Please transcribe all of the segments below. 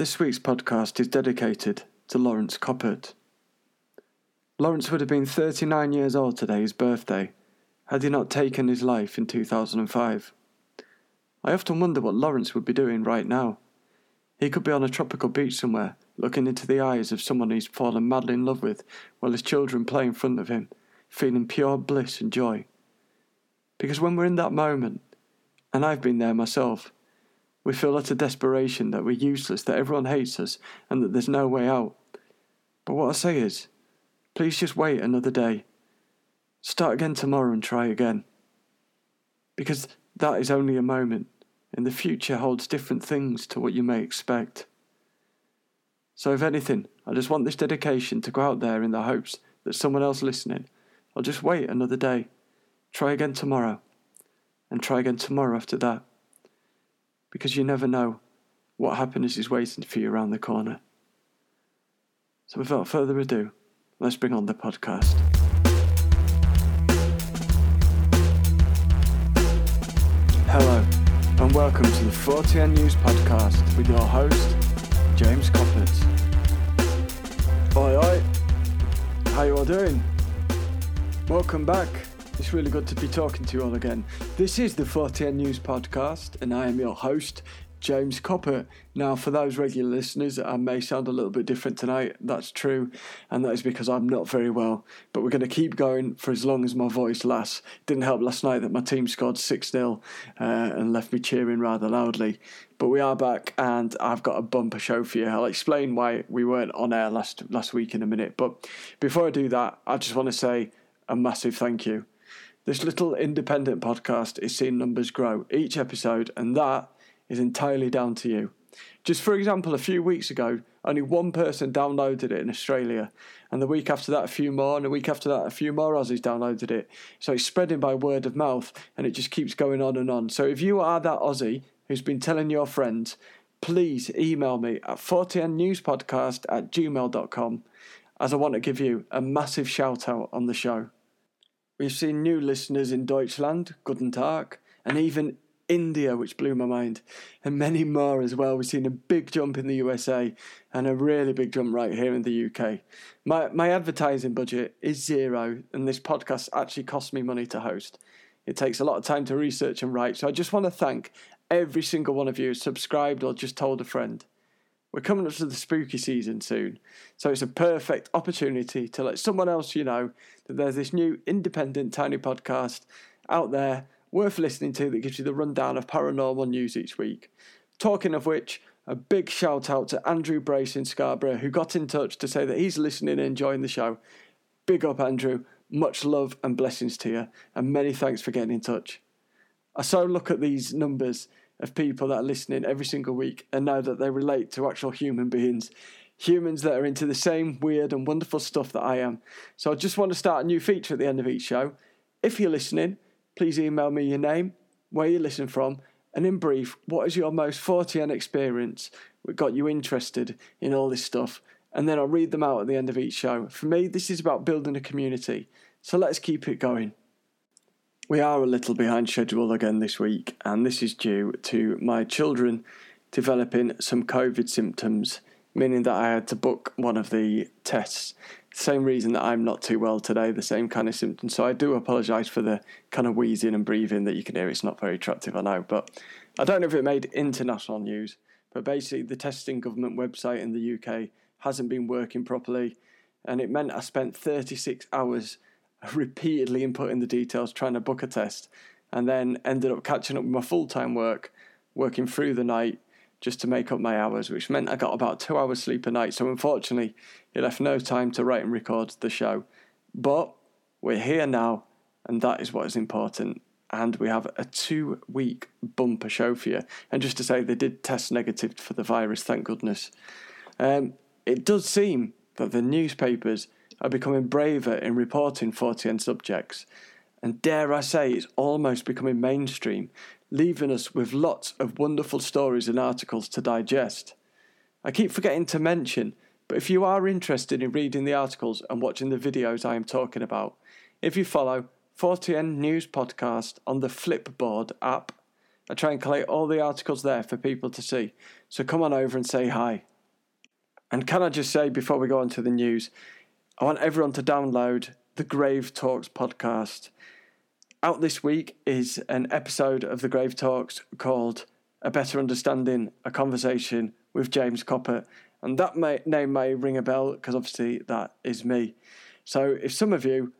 This week's podcast is dedicated to Lawrence Coppert. Lawrence would have been 39 years old today, his birthday, had he not taken his life in 2005. I often wonder what Lawrence would be doing right now. He could be on a tropical beach somewhere, looking into the eyes of someone he's fallen madly in love with, while his children play in front of him, feeling pure bliss and joy. Because when we're in that moment, and I've been there myself, we feel utter desperation that we're useless, that everyone hates us, and that there's no way out. But what I say is, please just wait another day. Start again tomorrow and try again. Because that is only a moment, and the future holds different things to what you may expect. So, if anything, I just want this dedication to go out there in the hopes that someone else listening will just wait another day, try again tomorrow, and try again tomorrow after that because you never know what happiness is waiting for you around the corner. So, without further ado, let's bring on the podcast. Hello, and welcome to the 4TN News Podcast with your host, James Coppert. Oi, oi, how you all doing? Welcome back it's really good to be talking to you all again. This is the 4TN News Podcast, and I am your host, James Coppert. Now, for those regular listeners, I may sound a little bit different tonight. That's true, and that is because I'm not very well. But we're going to keep going for as long as my voice lasts. Didn't help last night that my team scored 6 0 uh, and left me cheering rather loudly. But we are back, and I've got a bumper show for you. I'll explain why we weren't on air last last week in a minute. But before I do that, I just want to say a massive thank you this little independent podcast is seeing numbers grow each episode, and that is entirely down to you. Just for example, a few weeks ago, only one person downloaded it in Australia, and the week after that, a few more, and the week after that, a few more Aussies downloaded it. So it's spreading by word of mouth, and it just keeps going on and on. So if you are that Aussie who's been telling your friends, please email me at 4TNnewspodcast at gmail.com, as I want to give you a massive shout out on the show. We've seen new listeners in Deutschland, Guten Tag, and even India, which blew my mind, and many more as well. We've seen a big jump in the USA and a really big jump right here in the UK. My my advertising budget is zero, and this podcast actually costs me money to host. It takes a lot of time to research and write, so I just want to thank every single one of you subscribed or just told a friend. We're coming up to the spooky season soon, so it's a perfect opportunity to let someone else you know that there's this new independent tiny podcast out there worth listening to that gives you the rundown of paranormal news each week. Talking of which, a big shout out to Andrew Brace in Scarborough who got in touch to say that he's listening and enjoying the show. Big up, Andrew. Much love and blessings to you, and many thanks for getting in touch. I so look at these numbers of people that are listening every single week and know that they relate to actual human beings. Humans that are into the same weird and wonderful stuff that I am. So I just want to start a new feature at the end of each show. If you're listening, please email me your name, where you listen from, and in brief, what is your most 4TN experience that got you interested in all this stuff? And then I'll read them out at the end of each show. For me, this is about building a community. So let's keep it going. We are a little behind schedule again this week, and this is due to my children developing some COVID symptoms, meaning that I had to book one of the tests. Same reason that I'm not too well today, the same kind of symptoms. So I do apologise for the kind of wheezing and breathing that you can hear. It's not very attractive, I know, but I don't know if it made international news. But basically, the testing government website in the UK hasn't been working properly, and it meant I spent 36 hours repeatedly inputting the details, trying to book a test, and then ended up catching up with my full time work, working through the night just to make up my hours, which meant I got about two hours sleep a night. So unfortunately, it left no time to write and record the show. But we're here now, and that is what is important. And we have a two week bumper show for you. And just to say, they did test negative for the virus, thank goodness. Um, it does seem that the newspapers are becoming braver in reporting 4TN subjects, and dare I say, it's almost becoming mainstream, leaving us with lots of wonderful stories and articles to digest. I keep forgetting to mention, but if you are interested in reading the articles and watching the videos I am talking about, if you follow 4TN News Podcast on the Flipboard app, I try and collate all the articles there for people to see. So come on over and say hi. And can I just say before we go on to the news, I want everyone to download the Grave Talks podcast. Out this week is an episode of the Grave Talks called A Better Understanding, a conversation with James Coppert. And that may, name may ring a bell because obviously that is me. So if some of you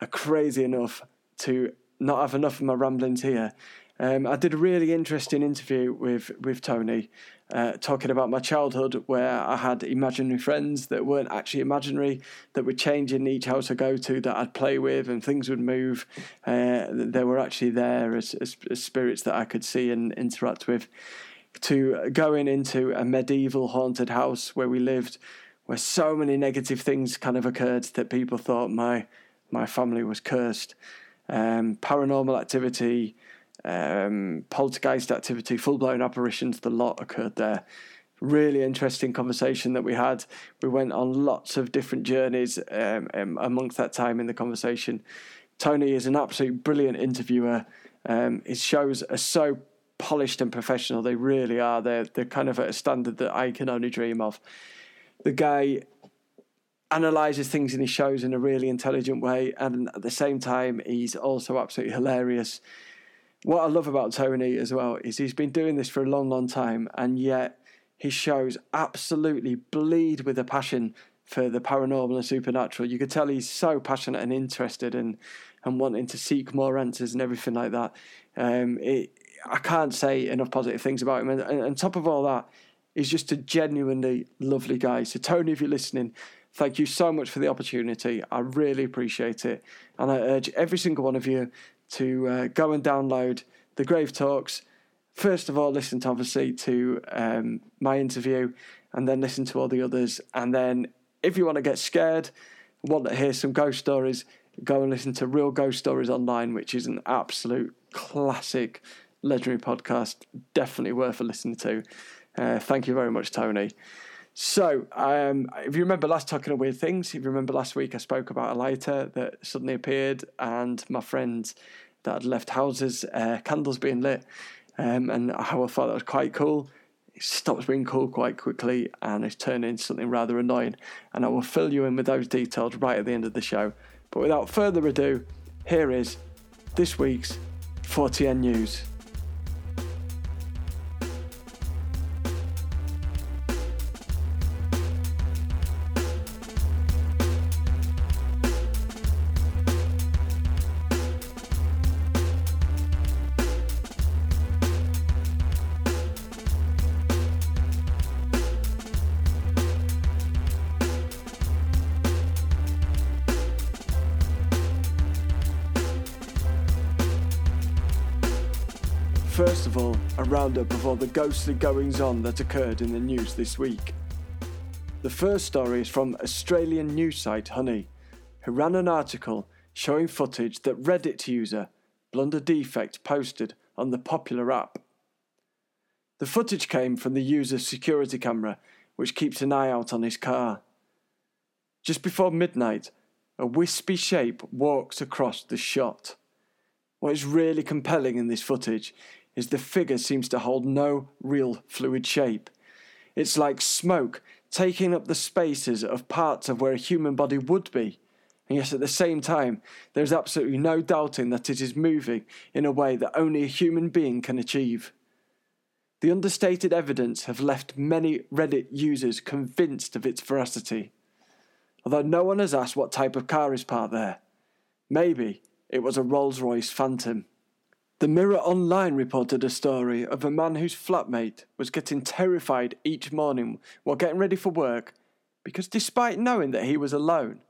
are crazy enough to not have enough of my ramblings here, um, I did a really interesting interview with with Tony, uh, talking about my childhood, where I had imaginary friends that weren't actually imaginary, that would change in each house I go to, that I'd play with, and things would move. Uh, they were actually there as, as, as spirits that I could see and interact with. To going into a medieval haunted house where we lived, where so many negative things kind of occurred that people thought my my family was cursed. Um, paranormal activity um, poltergeist activity, full blown apparitions, the lot occurred there. Really interesting conversation that we had. We went on lots of different journeys um, um, amongst that time in the conversation. Tony is an absolute brilliant interviewer. Um, his shows are so polished and professional. They really are. They're, they're kind of at a standard that I can only dream of. The guy analyzes things in his shows in a really intelligent way, and at the same time, he's also absolutely hilarious what I love about Tony as well is he's been doing this for a long, long time, and yet his shows absolutely bleed with a passion for the paranormal and supernatural. You could tell he's so passionate and interested and and wanting to seek more answers and everything like that. Um, it, I can't say enough positive things about him. And, and on top of all that, he's just a genuinely lovely guy. So Tony, if you're listening, thank you so much for the opportunity. I really appreciate it, and I urge every single one of you to uh, go and download the Grave Talks. First of all, listen to obviously to um, my interview, and then listen to all the others. And then, if you want to get scared, want to hear some ghost stories, go and listen to Real Ghost Stories Online, which is an absolute classic, legendary podcast. Definitely worth a listen to. Uh, thank you very much, Tony. So, um, if you remember last talking of weird things, if you remember last week, I spoke about a lighter that suddenly appeared, and my friend that had left houses, uh, candles being lit, um, and how I thought that was quite cool. It stops being cool quite quickly, and it's turned into something rather annoying. And I will fill you in with those details right at the end of the show. But without further ado, here is this week's 4TN News. Of all the ghostly goings on that occurred in the news this week. The first story is from Australian news site Honey, who ran an article showing footage that Reddit user Blunder Defect posted on the popular app. The footage came from the user's security camera, which keeps an eye out on his car. Just before midnight, a wispy shape walks across the shot. What is really compelling in this footage is the figure seems to hold no real fluid shape. It's like smoke taking up the spaces of parts of where a human body would be. And yet at the same time, there's absolutely no doubting that it is moving in a way that only a human being can achieve. The understated evidence have left many Reddit users convinced of its veracity. Although no one has asked what type of car is parked there. Maybe it was a Rolls Royce Phantom. The Mirror Online reported a story of a man whose flatmate was getting terrified each morning while getting ready for work because, despite knowing that he was alone,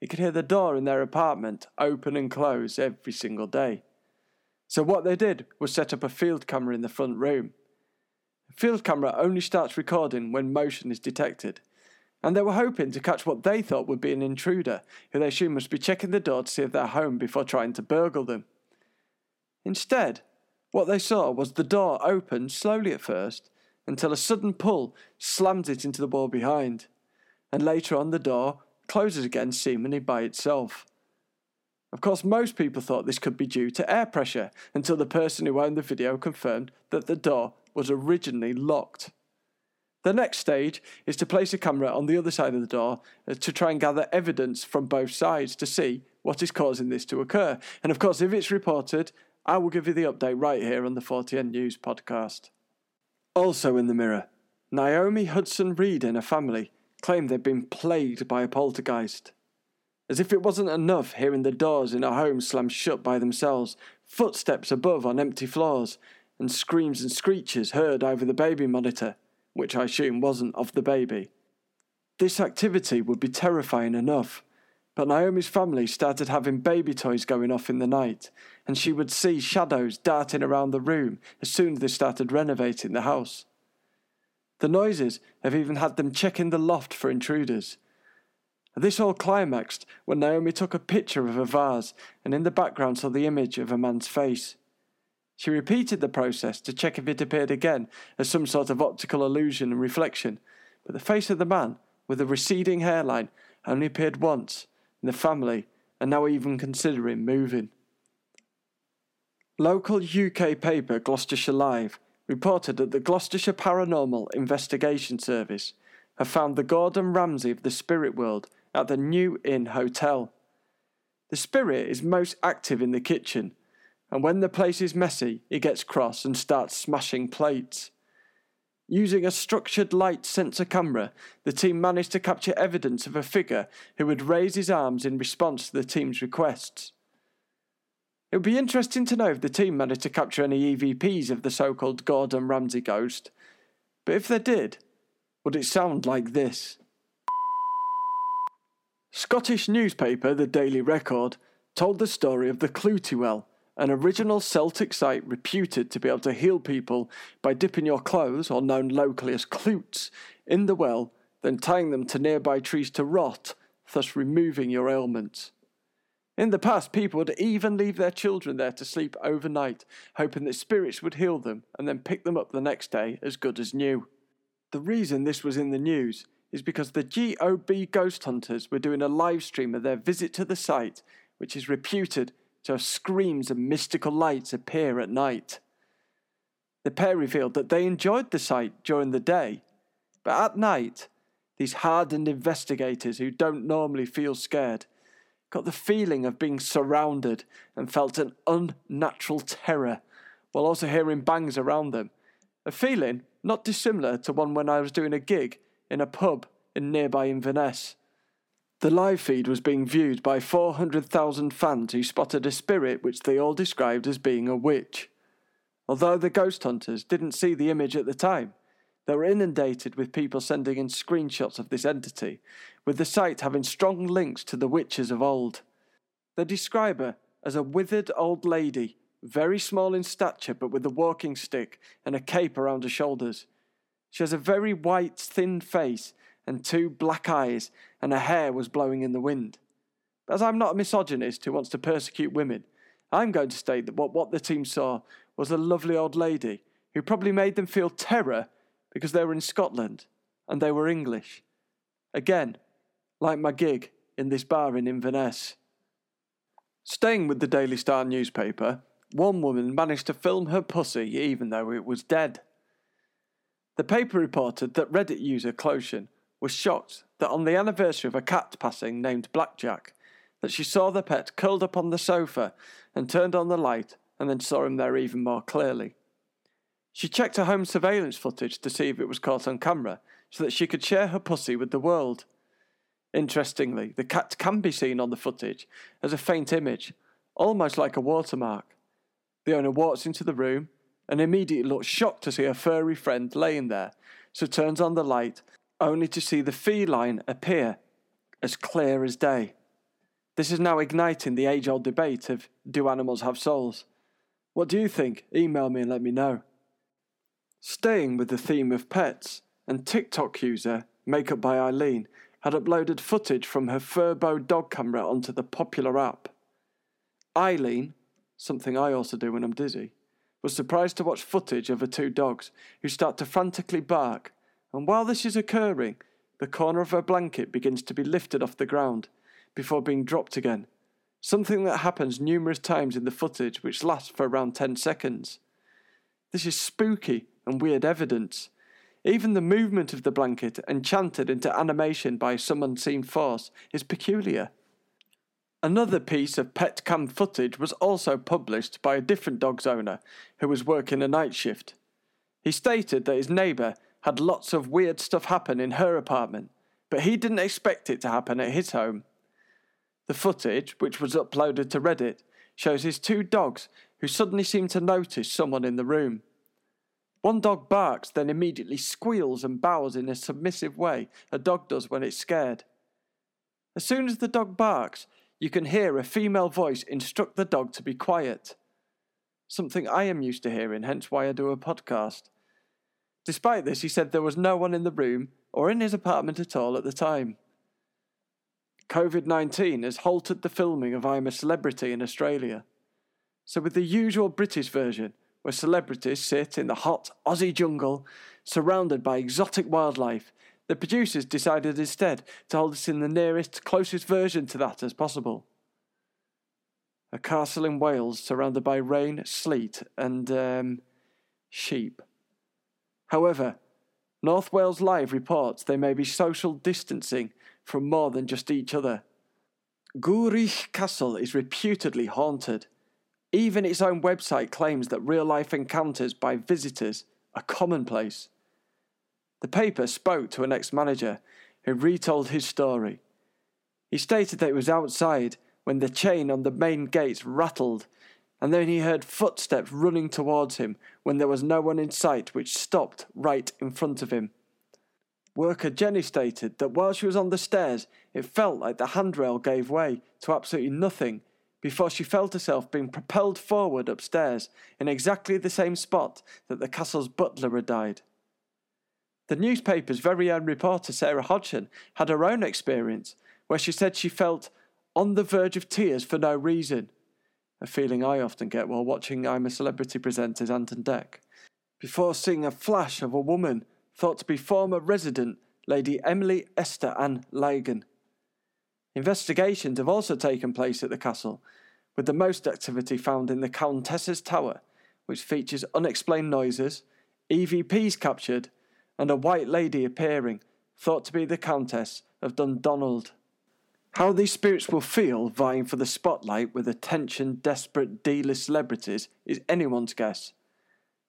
he could hear the door in their apartment open and close every single day. So, what they did was set up a field camera in the front room. A field camera only starts recording when motion is detected, and they were hoping to catch what they thought would be an intruder who they assumed must be checking the door to see if they're home before trying to burgle them. Instead, what they saw was the door open slowly at first until a sudden pull slams it into the wall behind, and later on the door closes again seemingly by itself. Of course, most people thought this could be due to air pressure until the person who owned the video confirmed that the door was originally locked. The next stage is to place a camera on the other side of the door uh, to try and gather evidence from both sides to see what is causing this to occur. And of course, if it's reported, I will give you the update right here on the 40N News podcast. Also in the mirror, Naomi Hudson Reed and her family claim they've been plagued by a poltergeist. As if it wasn't enough hearing the doors in her home slam shut by themselves, footsteps above on empty floors, and screams and screeches heard over the baby monitor which I assume wasn't of the baby. This activity would be terrifying enough, but Naomi's family started having baby toys going off in the night, and she would see shadows darting around the room as soon as they started renovating the house. The noises have even had them checking the loft for intruders. This all climaxed when Naomi took a picture of a vase and in the background saw the image of a man's face. She repeated the process to check if it appeared again as some sort of optical illusion and reflection, but the face of the man, with a receding hairline, only appeared once, and the family are now even considering moving. Local UK paper Gloucestershire Live reported that the Gloucestershire Paranormal Investigation Service have found the Gordon Ramsay of the spirit world at the New Inn Hotel. The spirit is most active in the kitchen and when the place is messy, he gets cross and starts smashing plates. Using a structured light sensor camera, the team managed to capture evidence of a figure who would raise his arms in response to the team's requests. It would be interesting to know if the team managed to capture any EVPs of the so called Gordon Ramsay ghost, but if they did, would it sound like this? Scottish newspaper The Daily Record told the story of the Clootie Well, an original Celtic site reputed to be able to heal people by dipping your clothes, or known locally as cloots, in the well, then tying them to nearby trees to rot, thus removing your ailments. In the past, people would even leave their children there to sleep overnight, hoping that spirits would heal them and then pick them up the next day as good as new. The reason this was in the news is because the GOB ghost hunters were doing a live stream of their visit to the site, which is reputed so screams and mystical lights appear at night. The pair revealed that they enjoyed the sight during the day, but at night, these hardened investigators who don't normally feel scared got the feeling of being surrounded and felt an unnatural terror while also hearing bangs around them. A feeling not dissimilar to one when I was doing a gig in a pub in nearby Inverness. The live feed was being viewed by 400,000 fans who spotted a spirit which they all described as being a witch. Although the ghost hunters didn't see the image at the time, they were inundated with people sending in screenshots of this entity, with the site having strong links to the witches of old. They describe her as a withered old lady, very small in stature but with a walking stick and a cape around her shoulders. She has a very white, thin face and two black eyes, and her hair was blowing in the wind. As I'm not a misogynist who wants to persecute women, I'm going to state that what, what the team saw was a lovely old lady who probably made them feel terror because they were in Scotland and they were English. Again, like my gig in this bar in Inverness. Staying with the Daily Star newspaper, one woman managed to film her pussy even though it was dead. The paper reported that Reddit user Closhen was shocked that on the anniversary of a cat passing named Blackjack, that she saw the pet curled up on the sofa and turned on the light and then saw him there even more clearly. She checked her home surveillance footage to see if it was caught on camera so that she could share her pussy with the world. Interestingly, the cat can be seen on the footage as a faint image, almost like a watermark. The owner walks into the room and immediately looks shocked to see her furry friend laying there, so turns on the light only to see the feline appear as clear as day. This is now igniting the age old debate of do animals have souls? What do you think? Email me and let me know. Staying with the theme of pets, and TikTok user, Makeup by Eileen, had uploaded footage from her Furbo dog camera onto the popular app. Eileen, something I also do when I'm dizzy, was surprised to watch footage of her two dogs who start to frantically bark and while this is occurring, the corner of her blanket begins to be lifted off the ground before being dropped again, something that happens numerous times in the footage, which lasts for around 10 seconds. This is spooky and weird evidence. Even the movement of the blanket, enchanted into animation by some unseen force, is peculiar. Another piece of pet cam footage was also published by a different dog's owner who was working a night shift. He stated that his neighbour had lots of weird stuff happen in her apartment, but he didn't expect it to happen at his home. The footage, which was uploaded to Reddit, shows his two dogs who suddenly seem to notice someone in the room. One dog barks, then immediately squeals and bows in a submissive way a dog does when it's scared. As soon as the dog barks, you can hear a female voice instruct the dog to be quiet. Something I am used to hearing, hence why I do a podcast. Despite this, he said there was no one in the room or in his apartment at all at the time. COVID 19 has halted the filming of I'm a Celebrity in Australia. So, with the usual British version, where celebrities sit in the hot Aussie jungle surrounded by exotic wildlife, the producers decided instead to hold us in the nearest, closest version to that as possible. A castle in Wales surrounded by rain, sleet, and um, sheep. However, North Wales Live reports there may be social distancing from more than just each other. Gwrych Castle is reputedly haunted. Even its own website claims that real life encounters by visitors are commonplace. The paper spoke to an ex manager who retold his story. He stated that he was outside when the chain on the main gates rattled and then he heard footsteps running towards him when there was no one in sight, which stopped right in front of him. Worker Jenny stated that while she was on the stairs, it felt like the handrail gave way to absolutely nothing before she felt herself being propelled forward upstairs in exactly the same spot that the castle's butler had died. The newspaper's very own reporter, Sarah Hodgson, had her own experience where she said she felt on the verge of tears for no reason a feeling I often get while watching I'm a Celebrity presenters Ant and Dec. Before seeing a flash of a woman thought to be former resident Lady Emily Esther Ann Lygon. Investigations have also taken place at the castle, with the most activity found in the Countess's Tower, which features unexplained noises, EVPs captured, and a white lady appearing, thought to be the Countess of Dundonald. How these spirits will feel vying for the spotlight with attention desperate D list celebrities is anyone's guess.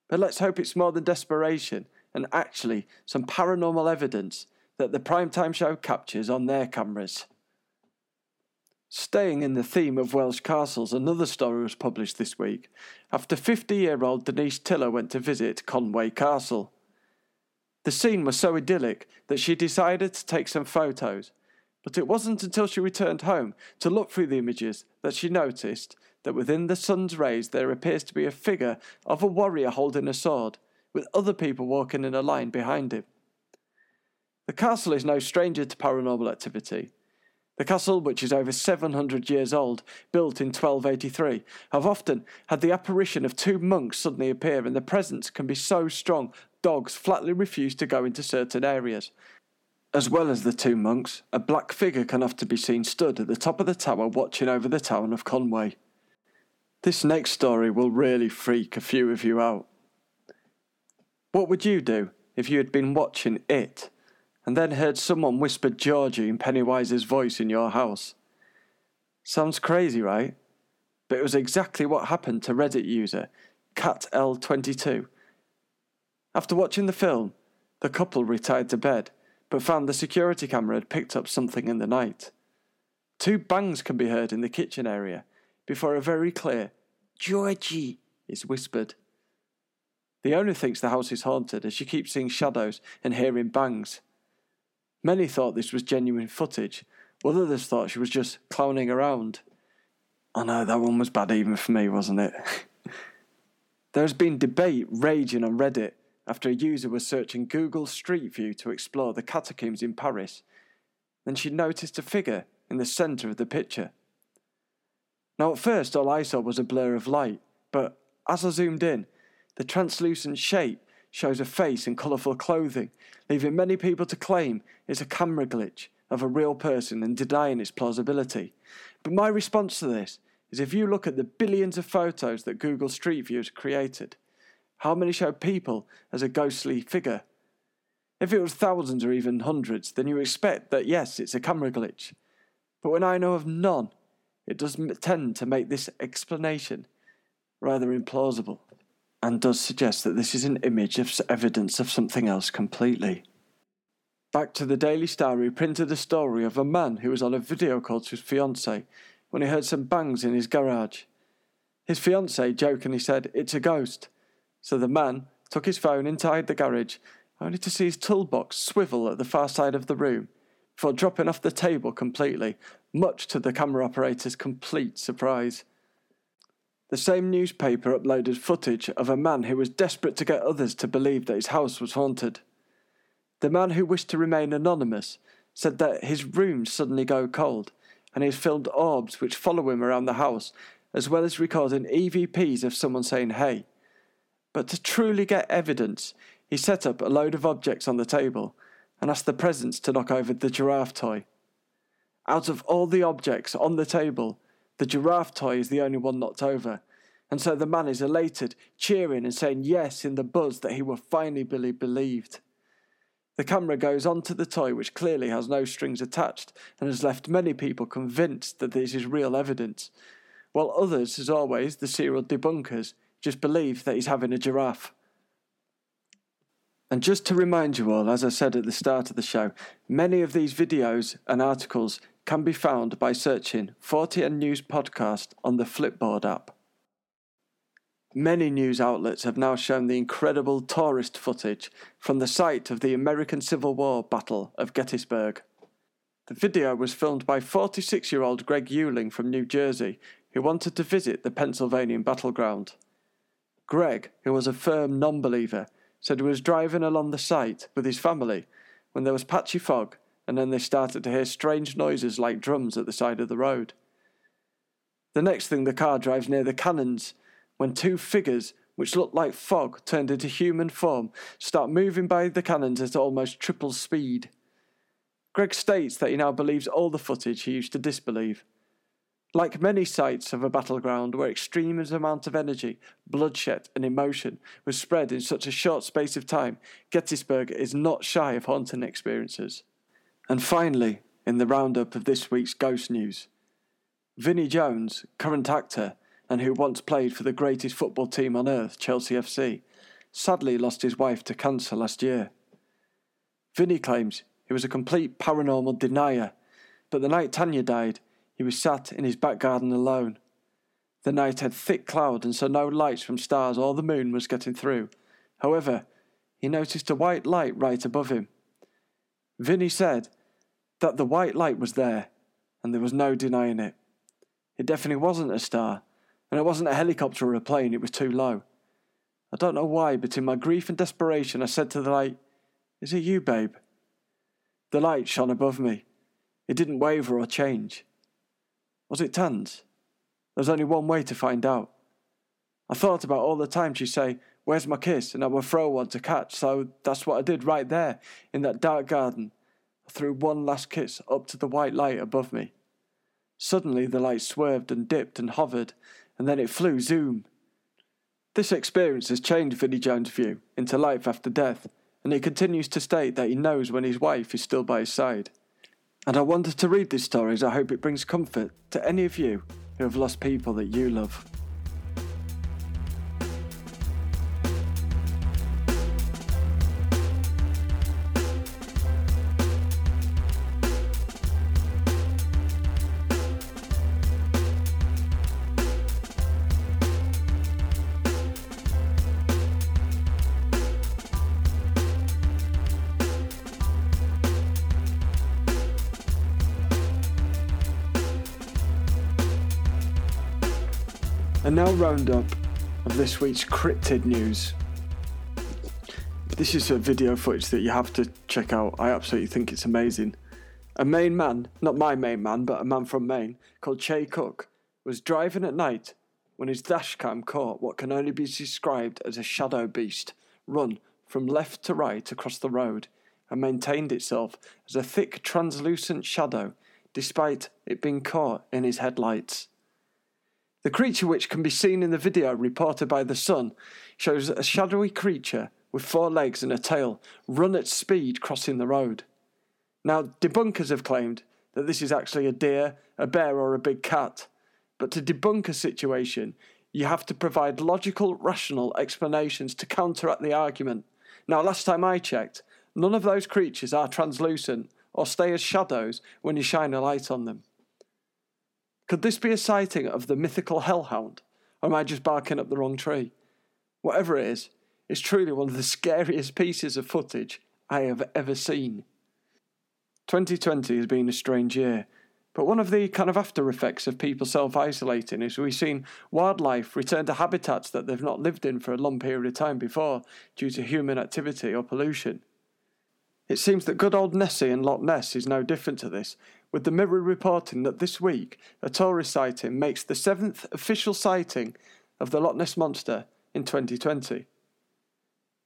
But let's hope it's more than desperation and actually some paranormal evidence that the primetime show captures on their cameras. Staying in the theme of Welsh castles, another story was published this week after 50 year old Denise Tiller went to visit Conwy Castle. The scene was so idyllic that she decided to take some photos but it wasn't until she returned home to look through the images that she noticed that within the sun's rays there appears to be a figure of a warrior holding a sword, with other people walking in a line behind him. The castle is no stranger to paranormal activity. The castle, which is over 700 years old, built in 1283, have often had the apparition of two monks suddenly appear, and the presence can be so strong dogs flatly refuse to go into certain areas, as well as the two monks, a black figure can often be seen stood at the top of the tower watching over the town of Conwy. This next story will really freak a few of you out. What would you do if you had been watching it and then heard someone whisper Georgie in Pennywise's voice in your house? Sounds crazy, right? But it was exactly what happened to Reddit user CatL22. After watching the film, the couple retired to bed but found the security camera had picked up something in the night. Two bangs can be heard in the kitchen area before a very clear Georgie is whispered. The owner thinks the house is haunted as she keeps seeing shadows and hearing bangs. Many thought this was genuine footage, while others thought she was just clowning around. Oh, I know that one was bad even for me, wasn't it? there has been debate raging on Reddit after a user was searching Google Street View to explore the catacombs in Paris. Then she noticed a figure in the centre of the picture. Now, at first, all I saw was a blur of light, but as I zoomed in, the translucent shape shows a face in colourful clothing, leaving many people to claim it's a camera glitch of a real person and denying its plausibility. But my response to this is if you look at the billions of photos that Google Street View has created, how many show people as a ghostly figure? If it was thousands or even hundreds, then you expect that yes, it's a camera glitch. But when I know of none, it does tend to make this explanation rather implausible and does suggest that this is an image of evidence of something else completely. Back to the Daily Star, who printed a story of a man who was on a video call to his fiancée when he heard some bangs in his garage. His fiancée jokingly said, It's a ghost. So the man took his phone inside the garage, only to see his toolbox swivel at the far side of the room before dropping off the table completely, much to the camera operator's complete surprise. The same newspaper uploaded footage of a man who was desperate to get others to believe that his house was haunted. The man who wished to remain anonymous said that his rooms suddenly go cold, and he has filmed orbs which follow him around the house, as well as recording EVPs of someone saying hey. But to truly get evidence, he set up a load of objects on the table and asked the presents to knock over the giraffe toy. Out of all the objects on the table, the giraffe toy is the only one knocked over, and so the man is elated, cheering and saying yes in the buzz that he will finally be believed. The camera goes on to the toy, which clearly has no strings attached and has left many people convinced that this is real evidence, while others, as always, the serial debunkers, just believe that he's having a giraffe. And just to remind you all, as I said at the start of the show, many of these videos and articles can be found by searching 40N News Podcast on the Flipboard app. Many news outlets have now shown the incredible tourist footage from the site of the American Civil War Battle of Gettysburg. The video was filmed by 46 year old Greg Euling from New Jersey, who wanted to visit the Pennsylvania battleground. Greg, who was a firm non believer, said he was driving along the site with his family when there was patchy fog and then they started to hear strange noises like drums at the side of the road. The next thing the car drives near the cannons when two figures, which looked like fog turned into human form, start moving by the cannons at almost triple speed. Greg states that he now believes all the footage he used to disbelieve. Like many sites of a battleground where extreme amount of energy, bloodshed, and emotion was spread in such a short space of time, Gettysburg is not shy of haunting experiences. And finally, in the roundup of this week's Ghost News, Vinnie Jones, current actor and who once played for the greatest football team on earth, Chelsea FC, sadly lost his wife to cancer last year. Vinnie claims he was a complete paranormal denier, but the night Tanya died, he was sat in his back garden alone. The night had thick cloud and so no lights from stars or the moon was getting through. However, he noticed a white light right above him. Vinnie said that the white light was there, and there was no denying it. It definitely wasn't a star, and it wasn't a helicopter or a plane, it was too low. I don't know why, but in my grief and desperation, I said to the light, Is it you, babe? The light shone above me. It didn't waver or change. Was it Tans? There was only one way to find out. I thought about all the time she'd say, Where's my kiss? and I would throw one to catch, so that's what I did right there, in that dark garden, I threw one last kiss up to the white light above me. Suddenly the light swerved and dipped and hovered, and then it flew zoom. This experience has changed Vinnie Jones' view into life after death, and he continues to state that he knows when his wife is still by his side. And I wanted to read this story as I hope it brings comfort to any of you who have lost people that you love. A now roundup of this week's cryptid news. This is a video footage that you have to check out. I absolutely think it's amazing. A Maine man, not my Maine man, but a man from Maine, called Che Cook, was driving at night when his dashcam caught what can only be described as a shadow beast run from left to right across the road and maintained itself as a thick translucent shadow despite it being caught in his headlights. The creature which can be seen in the video reported by The Sun shows a shadowy creature with four legs and a tail run at speed crossing the road. Now, debunkers have claimed that this is actually a deer, a bear, or a big cat. But to debunk a situation, you have to provide logical, rational explanations to counteract the argument. Now, last time I checked, none of those creatures are translucent or stay as shadows when you shine a light on them. Could this be a sighting of the mythical hellhound? Or am I just barking up the wrong tree? Whatever it is, it's truly one of the scariest pieces of footage I have ever seen. 2020 has been a strange year, but one of the kind of after effects of people self isolating is we've seen wildlife return to habitats that they've not lived in for a long period of time before due to human activity or pollution. It seems that good old Nessie in Loch Ness is no different to this, with the Mirror reporting that this week a tourist sighting makes the seventh official sighting of the Loch Ness Monster in 2020.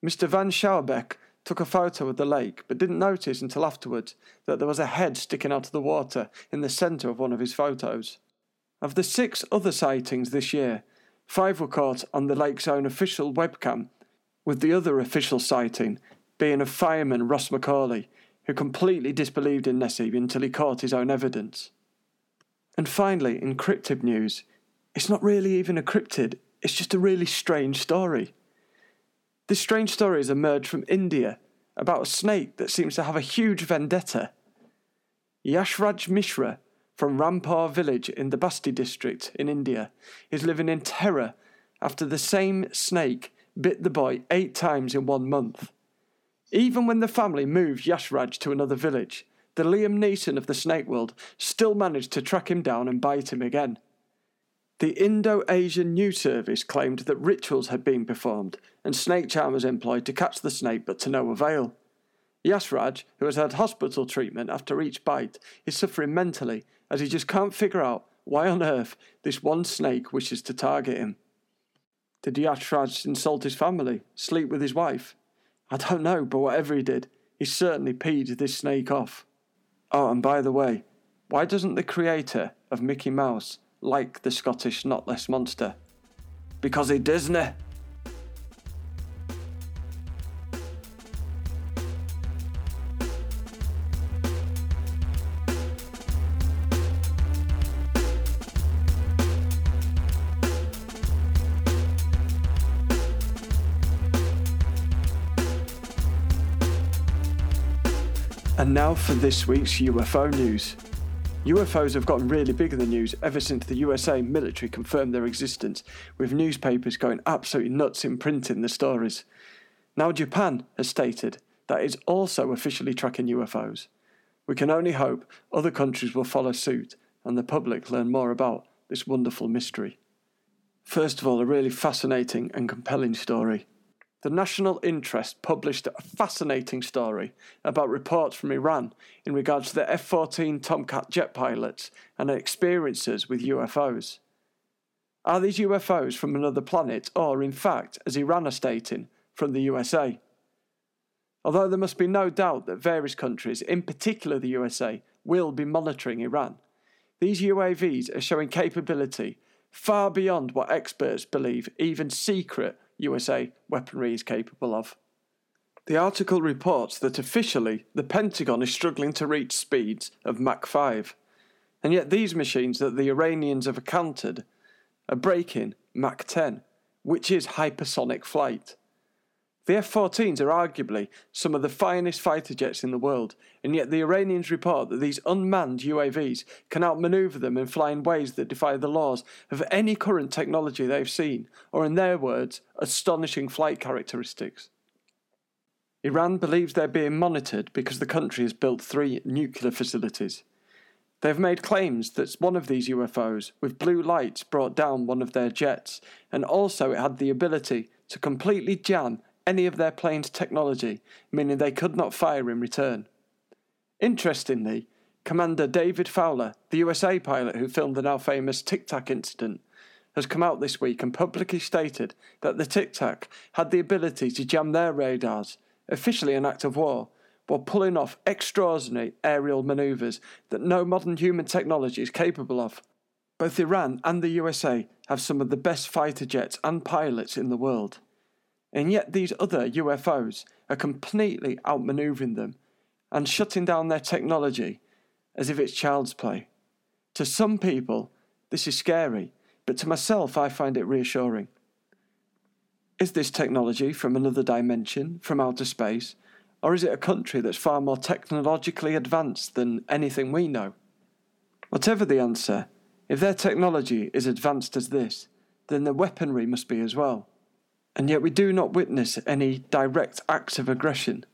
Mr. Van Schouwbeek took a photo of the lake, but didn't notice until afterwards that there was a head sticking out of the water in the centre of one of his photos. Of the six other sightings this year, five were caught on the lake's own official webcam, with the other official sighting being of fireman Ross Macaulay, who completely disbelieved in Nessie until he caught his own evidence. And finally, in cryptid news, it's not really even a cryptid, it's just a really strange story. This strange story has emerged from India about a snake that seems to have a huge vendetta. Yashraj Mishra from Rampur village in the Basti district in India is living in terror after the same snake bit the boy eight times in one month. Even when the family moved Yashraj to another village, the Liam Neeson of the snake world still managed to track him down and bite him again. The Indo Asian News Service claimed that rituals had been performed and snake charmers employed to catch the snake, but to no avail. Yashraj, who has had hospital treatment after each bite, is suffering mentally as he just can't figure out why on earth this one snake wishes to target him. Did Yashraj insult his family, sleep with his wife? I don't know, but whatever he did, he certainly peed this snake off. Oh, and by the way, why doesn't the creator of Mickey Mouse like the Scottish Knotless Monster. Because he Disney. Now for this week's UFO news. UFOs have gotten really big in the news ever since the USA military confirmed their existence, with newspapers going absolutely nuts in printing the stories. Now, Japan has stated that it's also officially tracking UFOs. We can only hope other countries will follow suit and the public learn more about this wonderful mystery. First of all, a really fascinating and compelling story. The National Interest published a fascinating story about reports from Iran in regards to the F 14 Tomcat jet pilots and their experiences with UFOs. Are these UFOs from another planet, or, in fact, as Iran are stating, from the USA? Although there must be no doubt that various countries, in particular the USA, will be monitoring Iran, these UAVs are showing capability far beyond what experts believe even secret USA weaponry is capable of. The article reports that officially the Pentagon is struggling to reach speeds of Mach 5, and yet these machines that the Iranians have accounted are breaking Mach 10, which is hypersonic flight. The F 14s are arguably some of the finest fighter jets in the world, and yet the Iranians report that these unmanned UAVs can outmaneuver them and fly in ways that defy the laws of any current technology they've seen, or in their words, astonishing flight characteristics. Iran believes they're being monitored because the country has built three nuclear facilities. They have made claims that one of these UFOs, with blue lights, brought down one of their jets, and also it had the ability to completely jam any of their plane's technology, meaning they could not fire in return. Interestingly, Commander David Fravor, the USA pilot who filmed the now famous Tic Tac incident, has come out this week and publicly stated that the Tic Tac had the ability to jam their radars, officially an act of war, while pulling off extraordinary aerial manoeuvres that no modern human technology is capable of. Both Iran and the USA have some of the best fighter jets and pilots in the world. And yet these other UFOs are completely outmaneuvering them and shutting down their technology as if it's child's play. To some people, this is scary, but to myself, I find it reassuring. Is this technology from another dimension, from outer space, or is it a country that's far more technologically advanced than anything we know? Whatever the answer, if their technology is advanced as this, then their weaponry must be as well. And yet we do not witness any direct acts of aggression.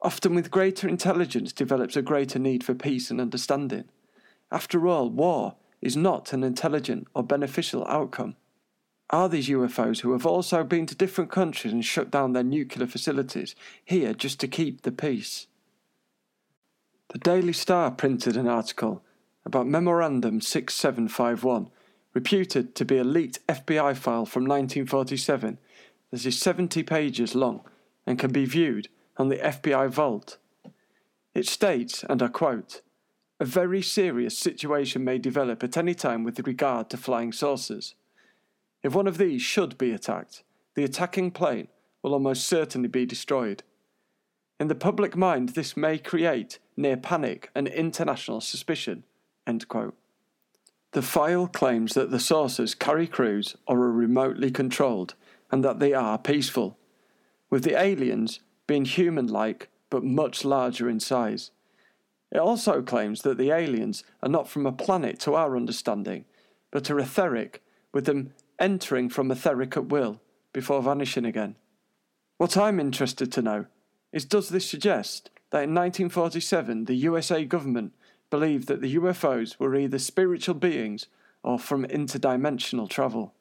Often, with greater intelligence, develops a greater need for peace and understanding. After all, war is not an intelligent or beneficial outcome. Are these UFOs who have also been to different countries and shut down their nuclear facilities here just to keep the peace? The Daily Star printed an article about Memorandum 6751, reputed to be a leaked FBI file from 1947 that is 70 pages long and can be viewed on the FBI vault. It states, and I quote, a very serious situation may develop at any time with regard to flying saucers. If one of these should be attacked, the attacking plane will almost certainly be destroyed. In the public mind, this may create near panic and international suspicion. The file claims that the saucers carry crews or are remotely controlled and that they are peaceful, with the aliens being human like but much larger in size. It also claims that the aliens are not from a planet to our understanding, but are etheric, with them entering from etheric at will before vanishing again. What I'm interested to know is does this suggest that in 1947 the USA government believed that the UFOs were either spiritual beings or from interdimensional travel?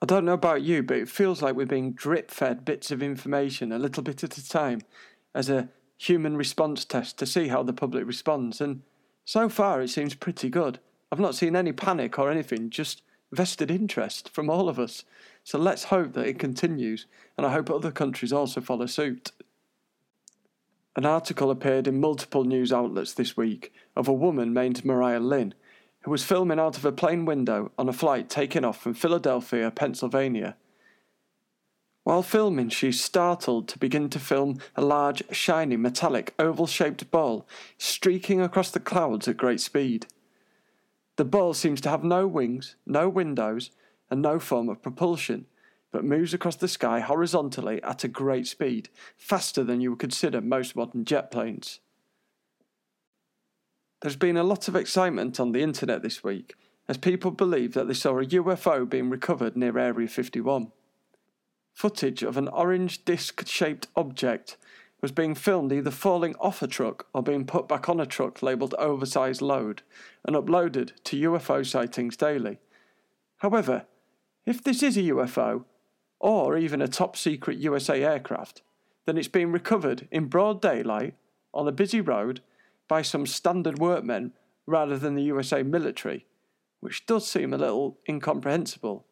I don't know about you, but it feels like we're being drip fed bits of information a little bit at a time as a human response test to see how the public responds, and so far it seems pretty good. I've not seen any panic or anything, just vested interest from all of us. So let's hope that it continues, and I hope other countries also follow suit. An article appeared in multiple news outlets this week of a woman named Mariah Lynn, who was filming out of a plane window on a flight taking off from Philadelphia, Pennsylvania. While filming, she's startled to begin to film a large, shiny, metallic, oval shaped ball streaking across the clouds at great speed. The ball seems to have no wings, no windows, and no form of propulsion, but moves across the sky horizontally at a great speed, faster than you would consider most modern jet planes. There's been a lot of excitement on the internet this week as people believe that they saw a UFO being recovered near Area 51. Footage of an orange disc shaped object was being filmed either falling off a truck or being put back on a truck labelled oversized load and uploaded to UFO sightings daily. However, if this is a UFO, or even a top secret USA aircraft, then it's been recovered in broad daylight on a busy road by some standard workmen rather than the USA military, which does seem a little incomprehensible.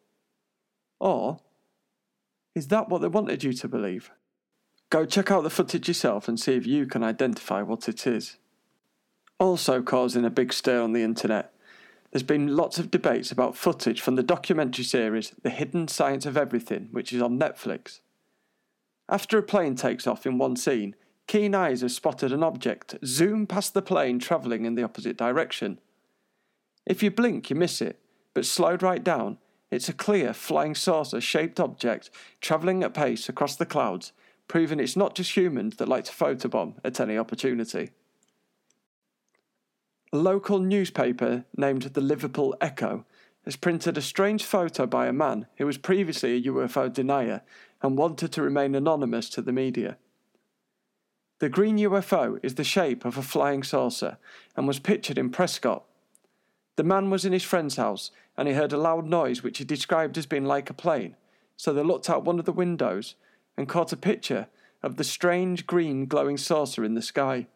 Or is that what they wanted you to believe? Go check out the footage yourself and see if you can identify what it is. Also, causing a big stir on the internet, there's been lots of debates about footage from the documentary series The Hidden Science of Everything, which is on Netflix. After a plane takes off in one scene, keen eyes have spotted an object zoom past the plane travelling in the opposite direction. If you blink, you miss it, but slowed right down, it's a clear flying saucer shaped object travelling at pace across the clouds proving it's not just humans that like to photobomb at any opportunity. A local newspaper named the Liverpool Echo has printed a strange photo by a man who was previously a UFO denier and wanted to remain anonymous to the media. The green UFO is the shape of a flying saucer and was pictured in Prescot. The man was in his friend's house and he heard a loud noise which he described as being like a plane, so they looked out one of the windows and caught a picture of the strange green glowing saucer in the sky.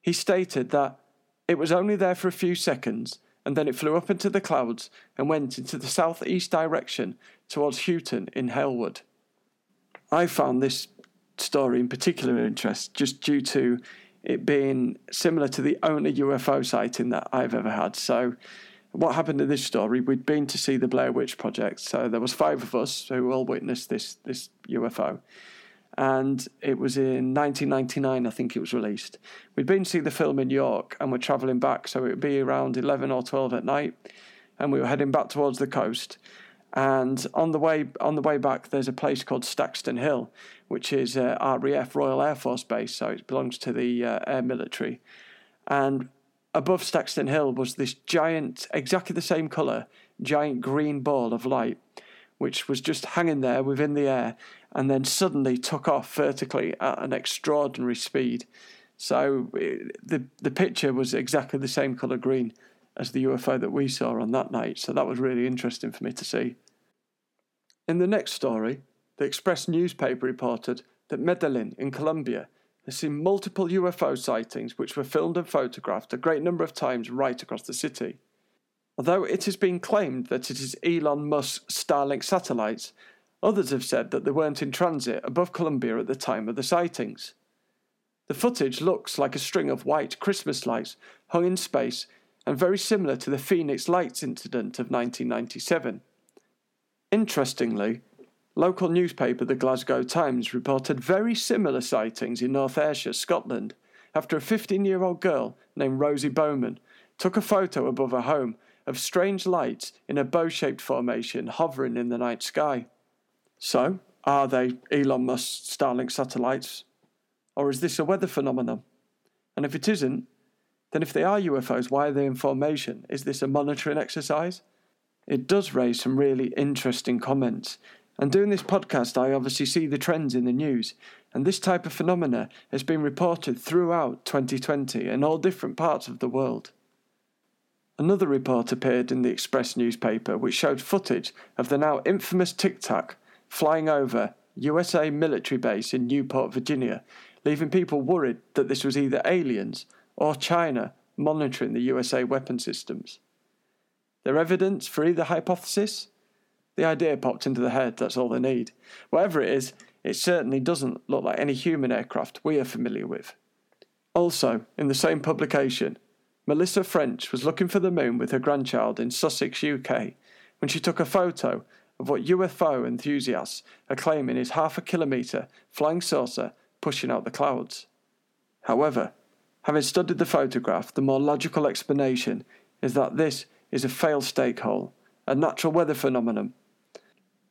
He stated that it was only there for a few seconds and then it flew up into the clouds and went into the southeast direction towards Huyton in Halewood. I found this story in particular interest just due to it being similar to the only UFO sighting that I've ever had. So What happened in this story? We'd been to see the Blair Witch Project, so there was five of us who all witnessed this this UFO, and it was in 1999, I think it was released. We'd been to see the film in York, and we're travelling back, so it would be around 11 or 12 at night, and we were heading back towards the coast. And on the way on the way back, there's a place called Staxton Hill, which is uh, RAF Royal Air Force Base, so it belongs to the uh, air military. And above Staxton Hill was this giant, exactly the same colour, giant green ball of light, which was just hanging there within the air, and then suddenly took off vertically at an extraordinary speed. So it, the the picture was exactly the same colour green as the UFO that we saw on that night. So that was really interesting for me to see. In the next story, the Express newspaper reported that Medellin in Colombia has seen multiple UFO sightings which were filmed and photographed a great number of times right across the city. Although it has been claimed that it is Elon Musk's Starlink satellites, others have said that they weren't in transit above Colombia at the time of the sightings. The footage looks like a string of white Christmas lights hung in space and very similar to the Phoenix Lights incident of 1997. Interestingly, local newspaper the Glasgow Times reported very similar sightings in North Ayrshire, Scotland, after a 15 year old girl named Rosie Bowman took a photo above her home of strange lights in a bow shaped formation hovering in the night sky. So, are they Elon Musk's Starlink satellites? Or is this a weather phenomenon? And if it isn't, then if they are UFOs, why are they in formation? Is this a monitoring exercise? It does raise some really interesting comments. And doing this podcast, I obviously see the trends in the news, and this type of phenomena has been reported throughout 2020 in all different parts of the world. Another report appeared in the Express newspaper which showed footage of the now infamous Tic Tac flying over USA military base in Newport, Virginia, leaving people worried that this was either aliens or China monitoring the USA weapon systems. Their evidence for either hypothesis? The idea popped into the head, that's all they need. Whatever it is, it certainly doesn't look like any human aircraft we are familiar with. Also, in the same publication, Melissa French was looking for the moon with her grandchild in Sussex, UK, when she took a photo of what UFO enthusiasts are claiming is half a kilometre flying saucer pushing out the clouds. However, Having studied the photograph, the more logical explanation is that this is a fallstreak hole, a natural weather phenomenon.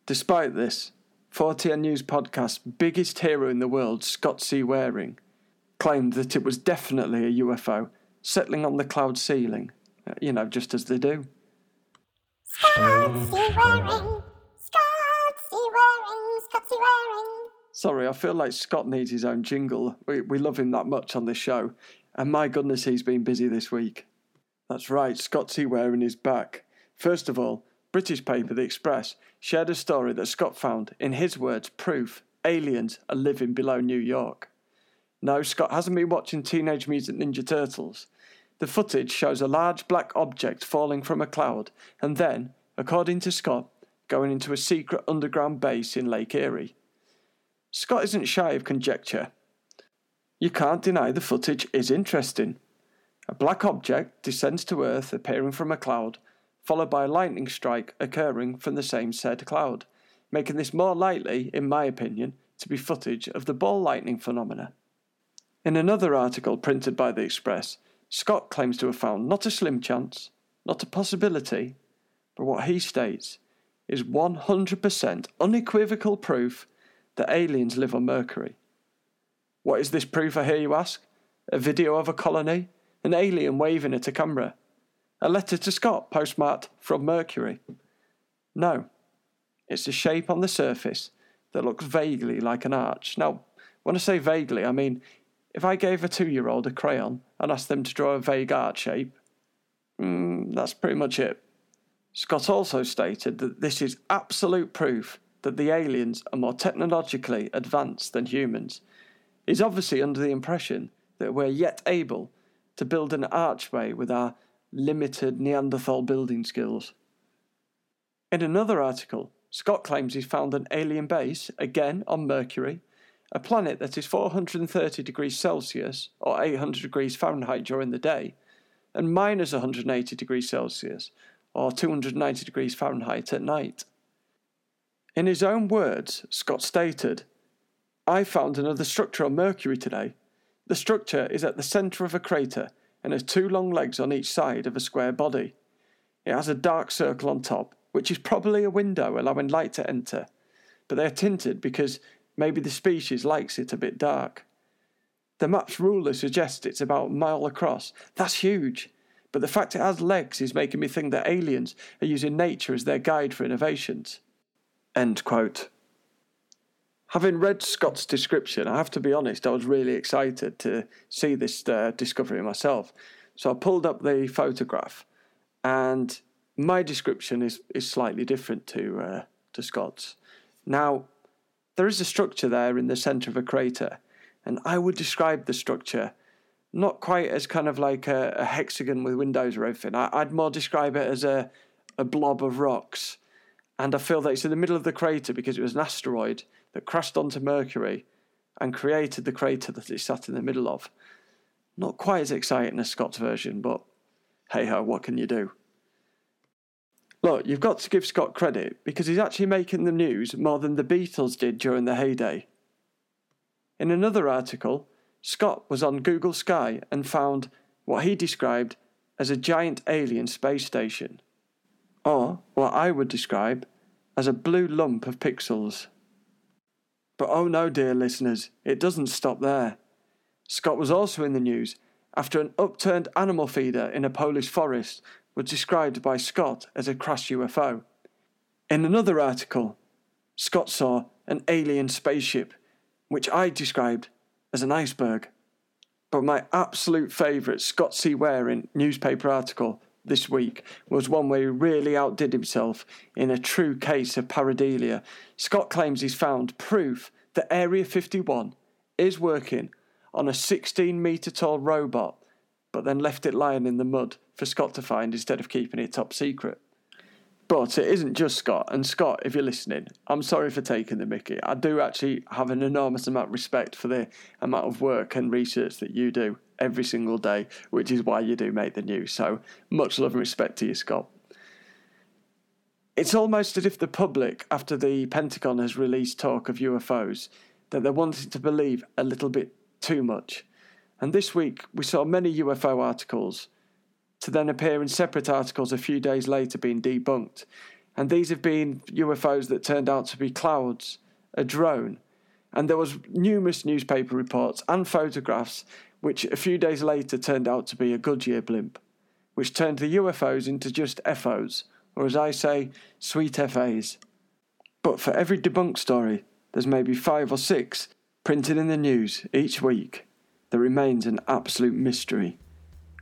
Despite this, 4TN News podcast's biggest hero in the world, Scott C. Waring, claimed that it was definitely a UFO settling on the cloud ceiling, uh, you know, just as they do. Scott C. Waring, Scott C. Waring, Scott Waring. Sorry, I feel like Scott needs his own jingle. We, we love him that much on this show. And my goodness, he's been busy this week. That's right, Scott C. Waring is back. First of all, British paper The Express shared a story that Scott found, in his words, proof aliens are living below New York. No, Scott hasn't been watching Teenage Mutant Ninja Turtles. The footage shows a large black object falling from a cloud and then, according to Scott, going into a secret underground base in Lake Erie. Scott isn't shy of conjecture. You can't deny the footage is interesting. A black object descends to Earth appearing from a cloud, followed by a lightning strike occurring from the same said cloud, making this more likely, in my opinion, to be footage of the ball lightning phenomena. In another article printed by the Express, Scott claims to have found not a slim chance, not a possibility, but what he states is 100% unequivocal proof that aliens live on Mercury. What is this proof, I hear you ask? A video of a colony? An alien waving at a camera? A letter to Scott postmarked from Mercury? No. It's a shape on the surface that looks vaguely like an arch. Now, when I say vaguely, I mean if I gave a two year old a crayon and asked them to draw a vague art shape, mm, that's pretty much it. Scott also stated that this is absolute proof that the aliens are more technologically advanced than humans is obviously under the impression that we're yet able to build an archway with our limited Neanderthal building skills. In another article, Scott claims he's found an alien base, again on Mercury, a planet that is 430 degrees Celsius or 800 degrees Fahrenheit during the day, and minus 180 degrees Celsius or 290 degrees Fahrenheit at night. In his own words, Scott stated, I found another structure on Mercury today. The structure is at the centre of a crater and has two long legs on each side of a square body. It has a dark circle on top, which is probably a window allowing light to enter, but they are tinted because maybe the species likes it a bit dark. The map's ruler suggests it's about a mile across. That's huge. But the fact it has legs is making me think that aliens are using nature as their guide for innovations. End quote. Having read Scott's description, I have to be honest, I was really excited to see this uh, discovery myself. So I pulled up the photograph, and my description is, is slightly different to, uh, to Scott's. Now, there is a structure there in the centre of a crater, and I would describe the structure not quite as kind of like a, a hexagon with windows or everything. I, would more describe it as a, a blob of rocks. And I feel that it's in the middle of the crater because it was an asteroid that crashed onto Mercury and created the crater that it sat in the middle of. Not quite as exciting as Scott's version, but hey ho, what can you do? Look, you've got to give Scott credit because he's actually making the news more than the Beatles did during the heyday. In another article, Scott was on Google Sky and found what he described as a giant alien space station, or what I would describe as a blue lump of pixels. But oh no, dear listeners, it doesn't stop there. Scott was also in the news after an upturned animal feeder in a Polish forest was described by Scott as a crashed UFO. In another article, Scott saw an alien spaceship which I described as an iceberg. But my absolute favourite Scott C. Waring newspaper article this week was one where he really outdid himself in a true case of pareidolia. Scott claims he's found proof that Area 51 is working on a 16 metre tall robot, but then left it lying in the mud for Scott to find instead of keeping it top secret. But it isn't just Scott. And Scott, if you're listening, I'm sorry for taking the mickey. I do actually have an enormous amount of respect for the amount of work and research that you do every single day, which is why you do make the news. So much love and respect to you, Scott. It's almost as if the public, after the Pentagon has released talk of UFOs, that they're wanting to believe a little bit too much. And this week we saw many UFO articles to then appear in separate articles a few days later being debunked. And these have been UFOs that turned out to be clouds, a drone. And there was numerous newspaper reports and photographs which a few days later turned out to be a Goodyear blimp, which turned the UFOs into just FOs, or as I say, sweet FAs. But for every debunked story, there's maybe five or six printed in the news each week that remains an absolute mystery,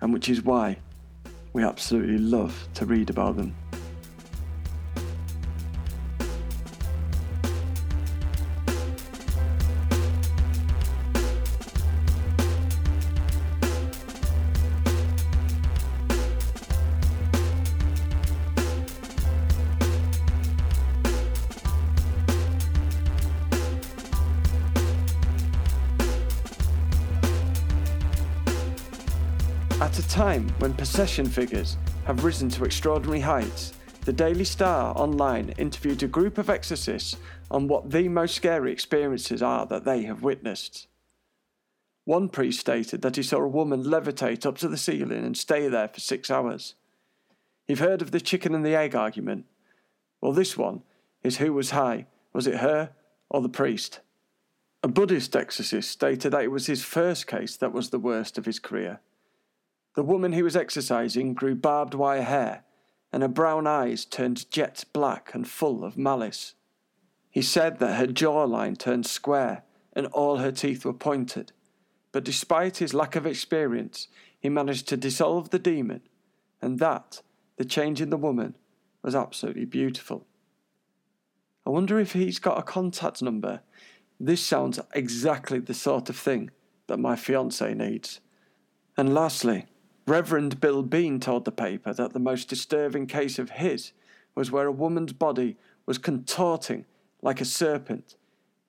and which is why we absolutely love to read about them. At a time when possession figures have risen to extraordinary heights, the Daily Star online interviewed a group of exorcists on what the most scary experiences are that they have witnessed. One priest stated that he saw a woman levitate up to the ceiling and stay there for six hours. You've heard of the chicken and the egg argument? Well, this one is who was high. Was it her or the priest? A Buddhist exorcist stated that it was his first case that was the worst of his career. The woman he was exercising grew barbed wire hair, and her brown eyes turned jet black and full of malice. He said that her jawline turned square and all her teeth were pointed, but despite his lack of experience, he managed to dissolve the demon, and that, the change in the woman, was absolutely beautiful. I wonder if he's got a contact number. This sounds exactly the sort of thing that my fiance needs. And lastly, Reverend Bill Bean told the paper that the most disturbing case of his was where a woman's body was contorting like a serpent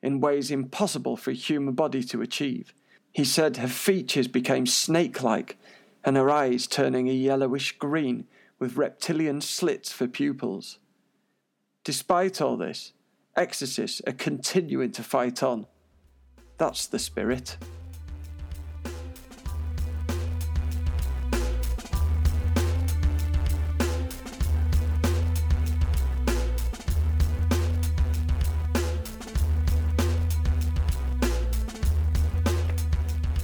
in ways impossible for a human body to achieve. He said her features became snake like and her eyes turning a yellowish green with reptilian slits for pupils. Despite all this, exorcists are continuing to fight on. That's the spirit.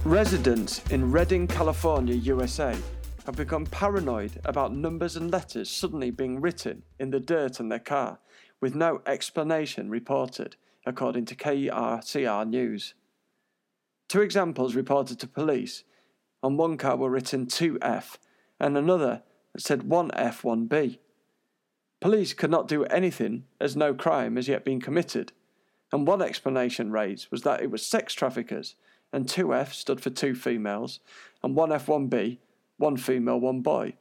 Residents in Redding, California, USA have become paranoid about numbers and letters suddenly being written in the dirt on their car with no explanation reported, according to KRCR News. Two examples reported to police. On one car were written 2F and another that said 1F, 1B. Police could not do anything as no crime has yet been committed, and one explanation raised was that it was sex traffickers and 2F stood for two females, and 1F, 1B, one female, one boy,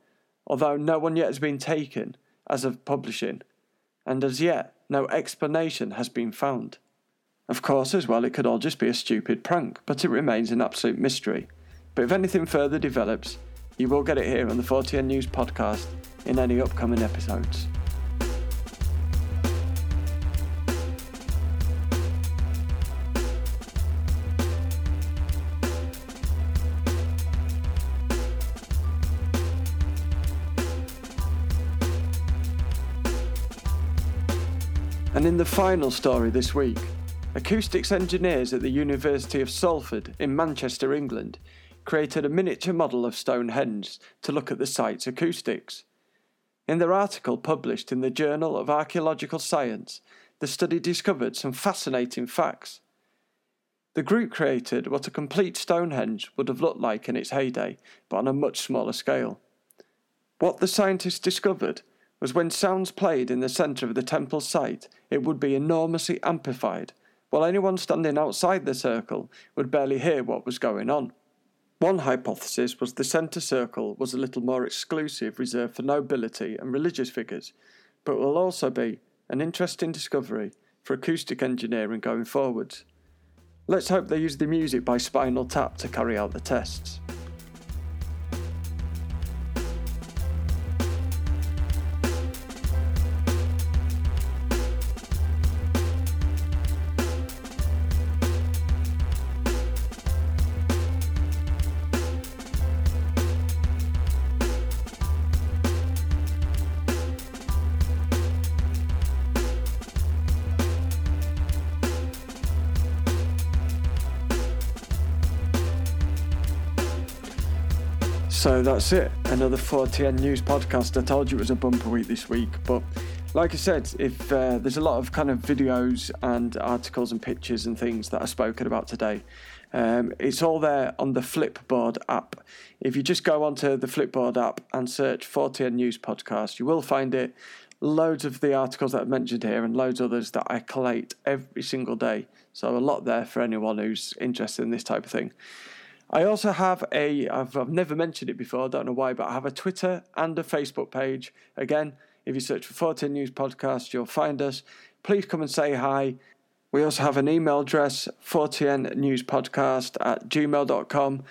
although no one yet has been taken as of publishing, and as yet no explanation has been found. Of course, as well, it could all just be a stupid prank, but it remains an absolute mystery. But if anything further develops, you will get it here on the 4TN News podcast in any upcoming episodes. And in the final story this week, acoustics engineers at the University of Salford in Manchester, England, created a miniature model of Stonehenge to look at the site's acoustics. In their article published in the Journal of Archaeological Science, the study discovered some fascinating facts. The group created what a complete Stonehenge would have looked like in its heyday, but on a much smaller scale. What the scientists discovered was when sounds played in the centre of the temple site, it would be enormously amplified, while anyone standing outside the circle would barely hear what was going on. One hypothesis was the centre circle was a little more exclusive, reserved for nobility and religious figures, but will also be an interesting discovery for acoustic engineering going forwards. Let's hope they use the music by Spinal Tap to carry out the tests. That's it. Another 4TN News podcast. I told you it was a bumper week this week, but like I said, if uh, there's a lot of kind of videos and articles and pictures and things that I've spoken about today, um, it's all there on the Flipboard app. If you just go onto the Flipboard app and search 4TN News podcast, you will find it. Loads of the articles that I've mentioned here and loads others that I collate every single day. So a lot there for anyone who's interested in this type of thing. I also have a, I've, I've never mentioned it before, I don't know why, but I have a Twitter and a Facebook page. Again, if you search for 4TN News Podcast, you'll find us. Please come and say hi. We also have an email address, 4TN News Podcast at gmail.com.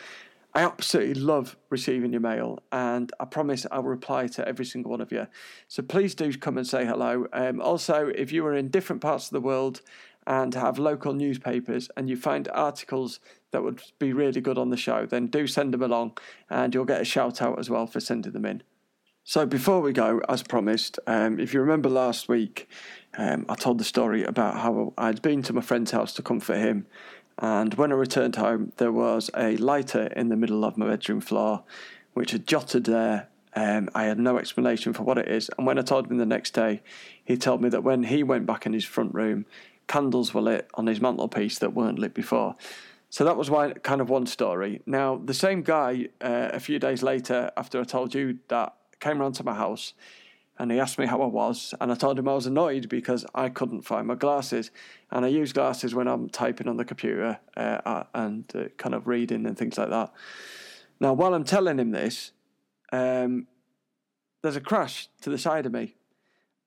I absolutely love receiving your mail, and I promise I'll reply to every single one of you. So please do come and say hello. Um, also, if you are in different parts of the world and have local newspapers and you find articles that would be really good on the show, then do send them along and you'll get a shout out as well for sending them in. So, before we go, as promised, um, if you remember last week, um, I told the story about how I'd been to my friend's house to comfort him. And when I returned home, there was a lighter in the middle of my bedroom floor, which had jotted there. Um, I had no explanation for what it is. And when I told him the next day, he told me that when he went back in his front room, candles were lit on his mantelpiece that weren't lit before. So that was why, kind of one story. Now, the same guy, uh, a few days later, after I told you that, came round to my house and he asked me how I was. And I told him I was annoyed because I couldn't find my glasses. And I use glasses when I'm typing on the computer uh, and uh, kind of reading and things like that. Now, while I'm telling him this, um, there's a crash to the side of me.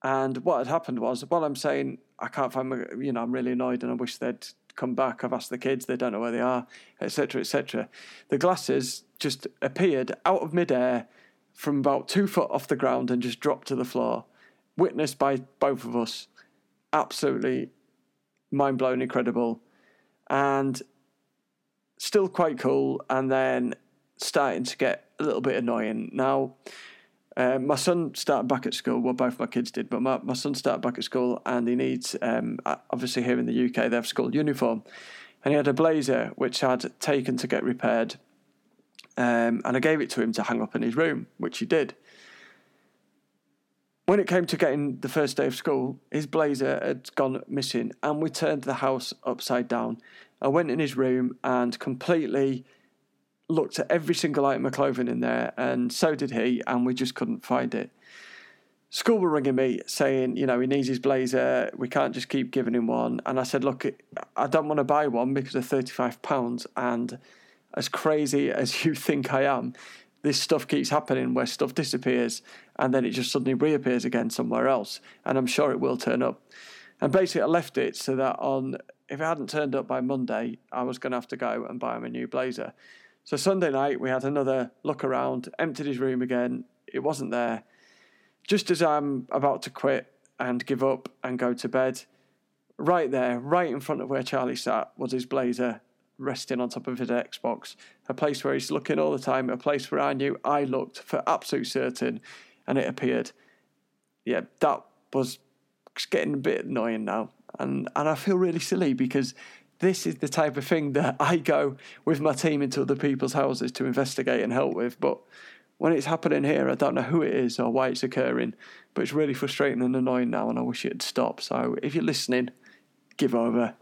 And what had happened was, while I'm saying I can't find my, you know, I'm really annoyed and I wish they'd come back. I've asked the kids, they don't know where they are, etc., etc. The glasses just appeared out of midair, from about two foot off the ground and just dropped to the floor, witnessed by both of us. Absolutely mind blowing, incredible, and still quite cool. And then starting to get a little bit annoying. Now, uh, my son started back at school. Well, both my kids did, but my, my son started back at school and he needs, um, obviously, here in the UK, they have school uniform. And he had a blazer which had taken to get repaired. Um, and I gave it to him to hang up in his room, which he did. When it came to getting the first day of school, his blazer had gone missing, and we turned the house upside down. I went in his room and completely looked at every single item of clothing in there, and so did he, and we just couldn't find it. School were ringing me saying, you know, he needs his blazer. We can't just keep giving him one. And I said, look, I don't want to buy one because of £35. And as crazy as you think I am, this stuff keeps happening where stuff disappears and then it just suddenly reappears again somewhere else. And I'm sure it will turn up. And basically, I left it so that on, if it hadn't turned up by Monday, I was going to have to go and buy him a new blazer. So Sunday night, we had another look around, emptied his room again. It wasn't there. Just as I'm about to quit and give up and go to bed, right there, right in front of where Charlie sat, was his blazer resting on top of his Xbox. A place where he's looking all the time, a place where I knew I looked for absolute certain, and it appeared. Yeah, that was getting a bit annoying now. And, and I feel really silly because this is the type of thing that I go with my team into other people's houses to investigate and help with. But when it's happening here, I don't know who it is or why it's occurring. But it's really frustrating and annoying now, and I wish it'd stop. So if you're listening, give over.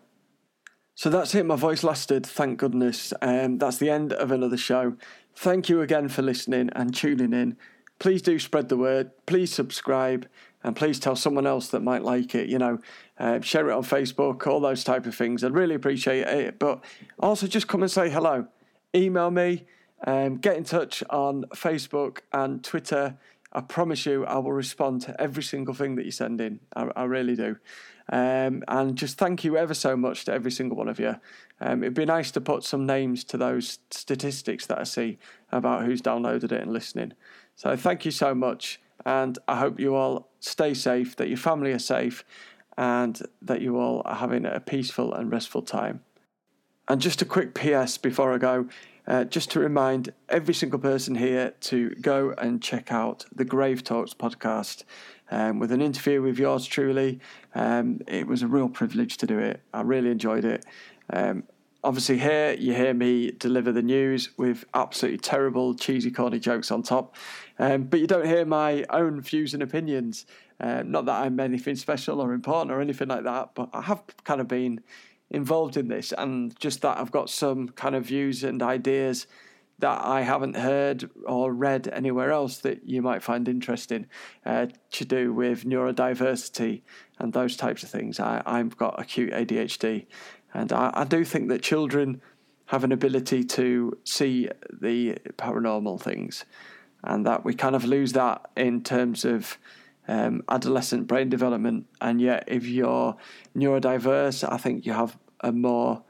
So that's it. My voice lasted, thank goodness. Um, that's the end of another show. Thank you again for listening and tuning in. Please do spread the word. Please subscribe and please tell someone else that might like it. You know, uh, share it on Facebook, all those type of things. I'd really appreciate it. But also just come and say hello. Email me, um, get in touch on Facebook and Twitter. I promise you, I will respond to every single thing that you send in. I, I really do. Um, and just thank you ever so much to every single one of you. Um, it'd be nice to put some names to those statistics that I see about who's downloaded it and listening. So thank you so much. And I hope you all stay safe, that your family are safe, and that you all are having a peaceful and restful time. And just a quick PS before I go, uh, just to remind every single person here to go and check out the Grave Talks podcast um, with an interview with yours truly. Um, it was a real privilege to do it. I really enjoyed it. Um, Obviously, here you hear me deliver the news with absolutely terrible, cheesy, corny jokes on top. Um, but you don't hear my own views and opinions. Uh, not that I'm anything special or important or anything like that, but I have kind of been involved in this, and just that I've got some kind of views and ideas that I haven't heard or read anywhere else that you might find interesting uh, to do with neurodiversity and those types of things. I, I've got acute ADHD, and I, I do think that children have an ability to see the paranormal things, and that we kind of lose that in terms of um, adolescent brain development. And yet, if you're neurodiverse, I think you have a more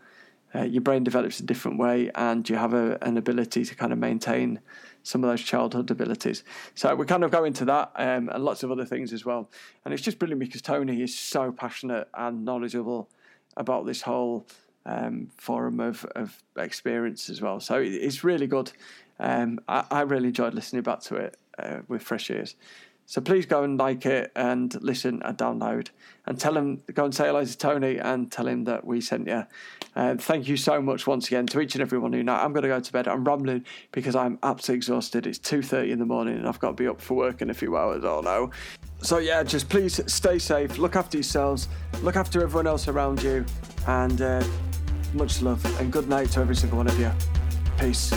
uh, your brain develops a different way, and you have a, an ability to kind of maintain some of those childhood abilities. So we kind of go into that um, and lots of other things as well. And it's just brilliant because Tony is so passionate and knowledgeable about this whole um, forum of, of experience as well. So it's really good. Um, I, I, really enjoyed listening back to it uh, with fresh ears. So please go and like it and listen and download and tell him, go and say hello to Tony and tell him that we sent you. Uh, thank you so much once again to each and everyone who know. I'm going to go to bed. I'm rambling because I'm absolutely exhausted. It's 2.30 in the morning and I've got to be up for work in a few hours. Oh no. So yeah, just please stay safe, look after yourselves, look after everyone else around you and uh, much love and good night to every single one of you. Peace.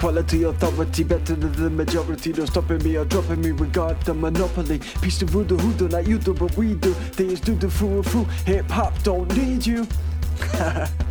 High quality authority, better than the majority. No stopping me or dropping me, regard the monopoly. Piece of voodoo, who do like you do, but we do. Things do the fool, fool. Hip hop don't need you.